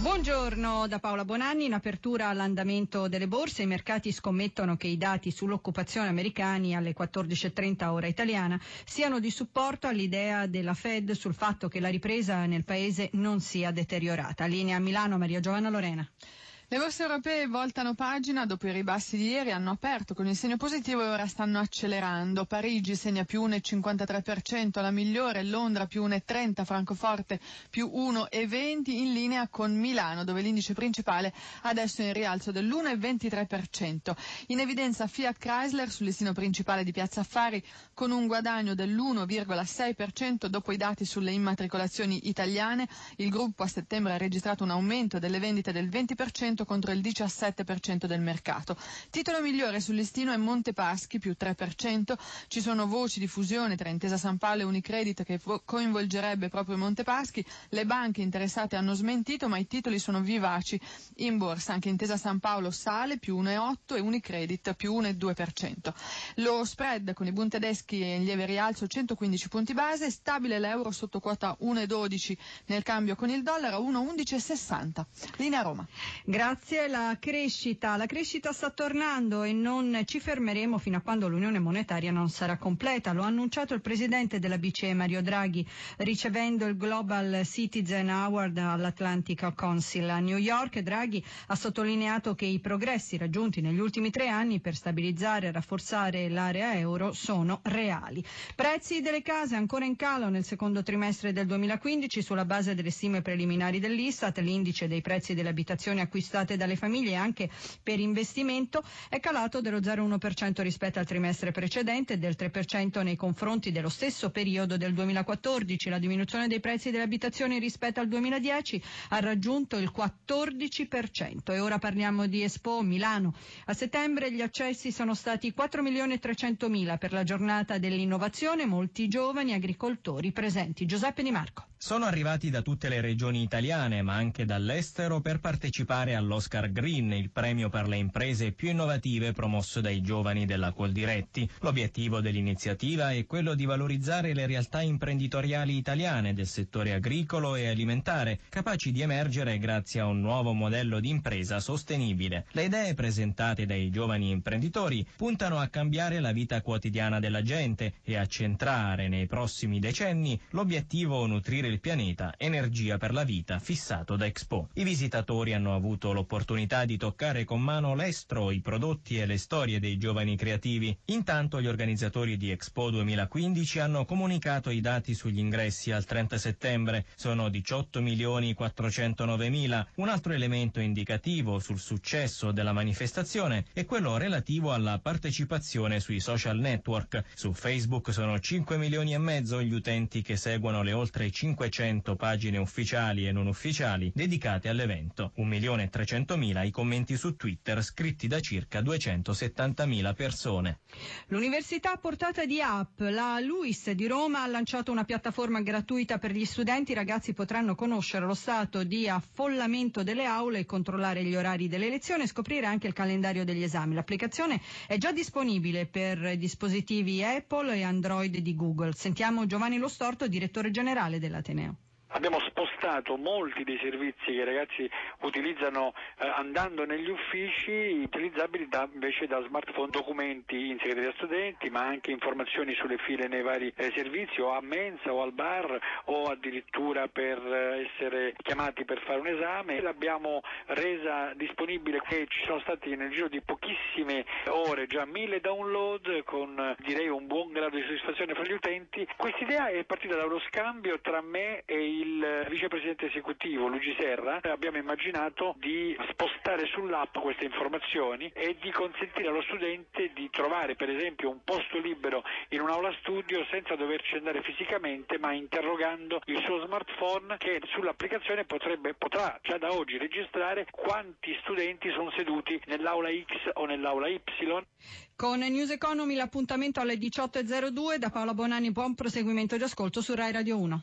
Buongiorno da Paola Bonanni. In apertura all'andamento delle borse, i mercati scommettono che i dati sull'occupazione americani alle 14.30 ora italiana siano di supporto all'idea della Fed sul fatto che la ripresa nel paese non sia deteriorata. Linea a Milano, Maria Giovanna Lorena. Le borse europee voltano pagina dopo i ribassi di ieri, hanno aperto con il segno positivo e ora stanno accelerando. Parigi segna più 1,53%, la migliore, Londra più 1,30%, Francoforte più 1,20% in linea con Milano dove l'indice principale adesso è in rialzo dell'1,23%. In evidenza Fiat Chrysler sul listino principale di Piazza Affari con un guadagno dell'1,6% dopo i dati sulle immatricolazioni italiane. Il gruppo a settembre ha registrato un aumento delle vendite del 20% contro il 17% del mercato. Titolo migliore sul listino è Montepaschi più 3%. Ci sono voci di fusione tra Intesa San Paolo e Unicredit che coinvolgerebbe proprio Montepaschi. Le banche interessate hanno smentito, ma i titoli sono vivaci in borsa. Anche Intesa San Paolo sale più 1,8 e Unicredit più 1,2%. Lo spread con i Bund tedeschi è in lieve rialzo 115 punti base, stabile l'euro sotto quota 1,12 nel cambio con il dollaro 1,1160. Linea Roma. Grazie grazie. La crescita, la crescita sta tornando e non ci fermeremo fino a quando l'unione monetaria non sarà completa. Lo ha annunciato il presidente della BCE Mario Draghi ricevendo il Global Citizen Award all'Atlantic Council a New York. Draghi ha sottolineato che i progressi raggiunti negli ultimi tre anni per stabilizzare e rafforzare l'area euro sono reali. Prezzi delle case ancora in calo nel secondo trimestre del 2015 sulla base delle stime preliminari dell'Istat. L'indice dei prezzi delle abitazioni acquistate acquistate dalle famiglie anche per investimento è calato dello 0,1% rispetto al trimestre precedente e del 3% nei confronti dello stesso periodo del 2014. La diminuzione dei prezzi delle abitazioni rispetto al 2010 ha raggiunto il 14%. E ora parliamo di Expo Milano. A settembre gli accessi sono stati 4 milioni e 300 mila per la giornata dell'innovazione, molti giovani agricoltori presenti. Giuseppe Di Marco. Sono arrivati da tutte le regioni italiane, ma anche dall'estero, per partecipare all'Oscar Green, il premio per le imprese più innovative promosso dai giovani della Coldiretti. L'obiettivo dell'iniziativa è quello di valorizzare le realtà imprenditoriali italiane del settore agricolo e alimentare, capaci di emergere grazie a un nuovo modello di impresa sostenibile. Le idee presentate dai giovani imprenditori puntano a cambiare la vita quotidiana della gente e a centrare nei prossimi decenni l'obiettivo nutrire il pianeta, energia per la vita, fissato da Expo. I visitatori hanno avuto l'opportunità di toccare con mano l'estro, i prodotti e le storie dei giovani creativi. Intanto gli organizzatori di Expo 2015 hanno comunicato i dati sugli ingressi al 30 settembre. Sono 18 milioni 409 mila. Un altro elemento indicativo sul successo della manifestazione è quello relativo alla partecipazione sui social network. Su Facebook sono 5 milioni e mezzo gli utenti che seguono le oltre 5 500 pagine ufficiali e non ufficiali dedicate all'evento, 1.300.000 i commenti su Twitter scritti da circa 270.000 persone. L'Università a portata di app, la LUIS di Roma ha lanciato una piattaforma gratuita per gli studenti. I ragazzi potranno conoscere lo stato di affollamento delle aule e controllare gli orari delle lezioni e scoprire anche il calendario degli esami. L'applicazione è già disponibile per dispositivi Apple e Android di Google. Sentiamo Giovanni Lo Storto, direttore generale della now. Abbiamo spostato molti dei servizi che i ragazzi utilizzano eh, andando negli uffici, utilizzabili da, invece da smartphone, documenti in segreteria studenti, ma anche informazioni sulle file nei vari eh, servizi o a mensa o al bar o addirittura per eh, essere chiamati per fare un esame. L'abbiamo resa disponibile e ci sono stati nel giro di pochissime ore già mille download con direi un buon grado di soddisfazione fra gli utenti. Questa idea è partita da uno scambio tra me e i il vicepresidente esecutivo Luigi Serra abbiamo immaginato di spostare sull'app queste informazioni e di consentire allo studente di trovare per esempio un posto libero in un'aula studio senza doverci andare fisicamente ma interrogando il suo smartphone che sull'applicazione potrebbe, potrà già da oggi registrare quanti studenti sono seduti nell'aula X o nell'aula Y. Con News Economy l'appuntamento alle 18.02 da Paola Bonanni, buon proseguimento di ascolto su Rai Radio 1.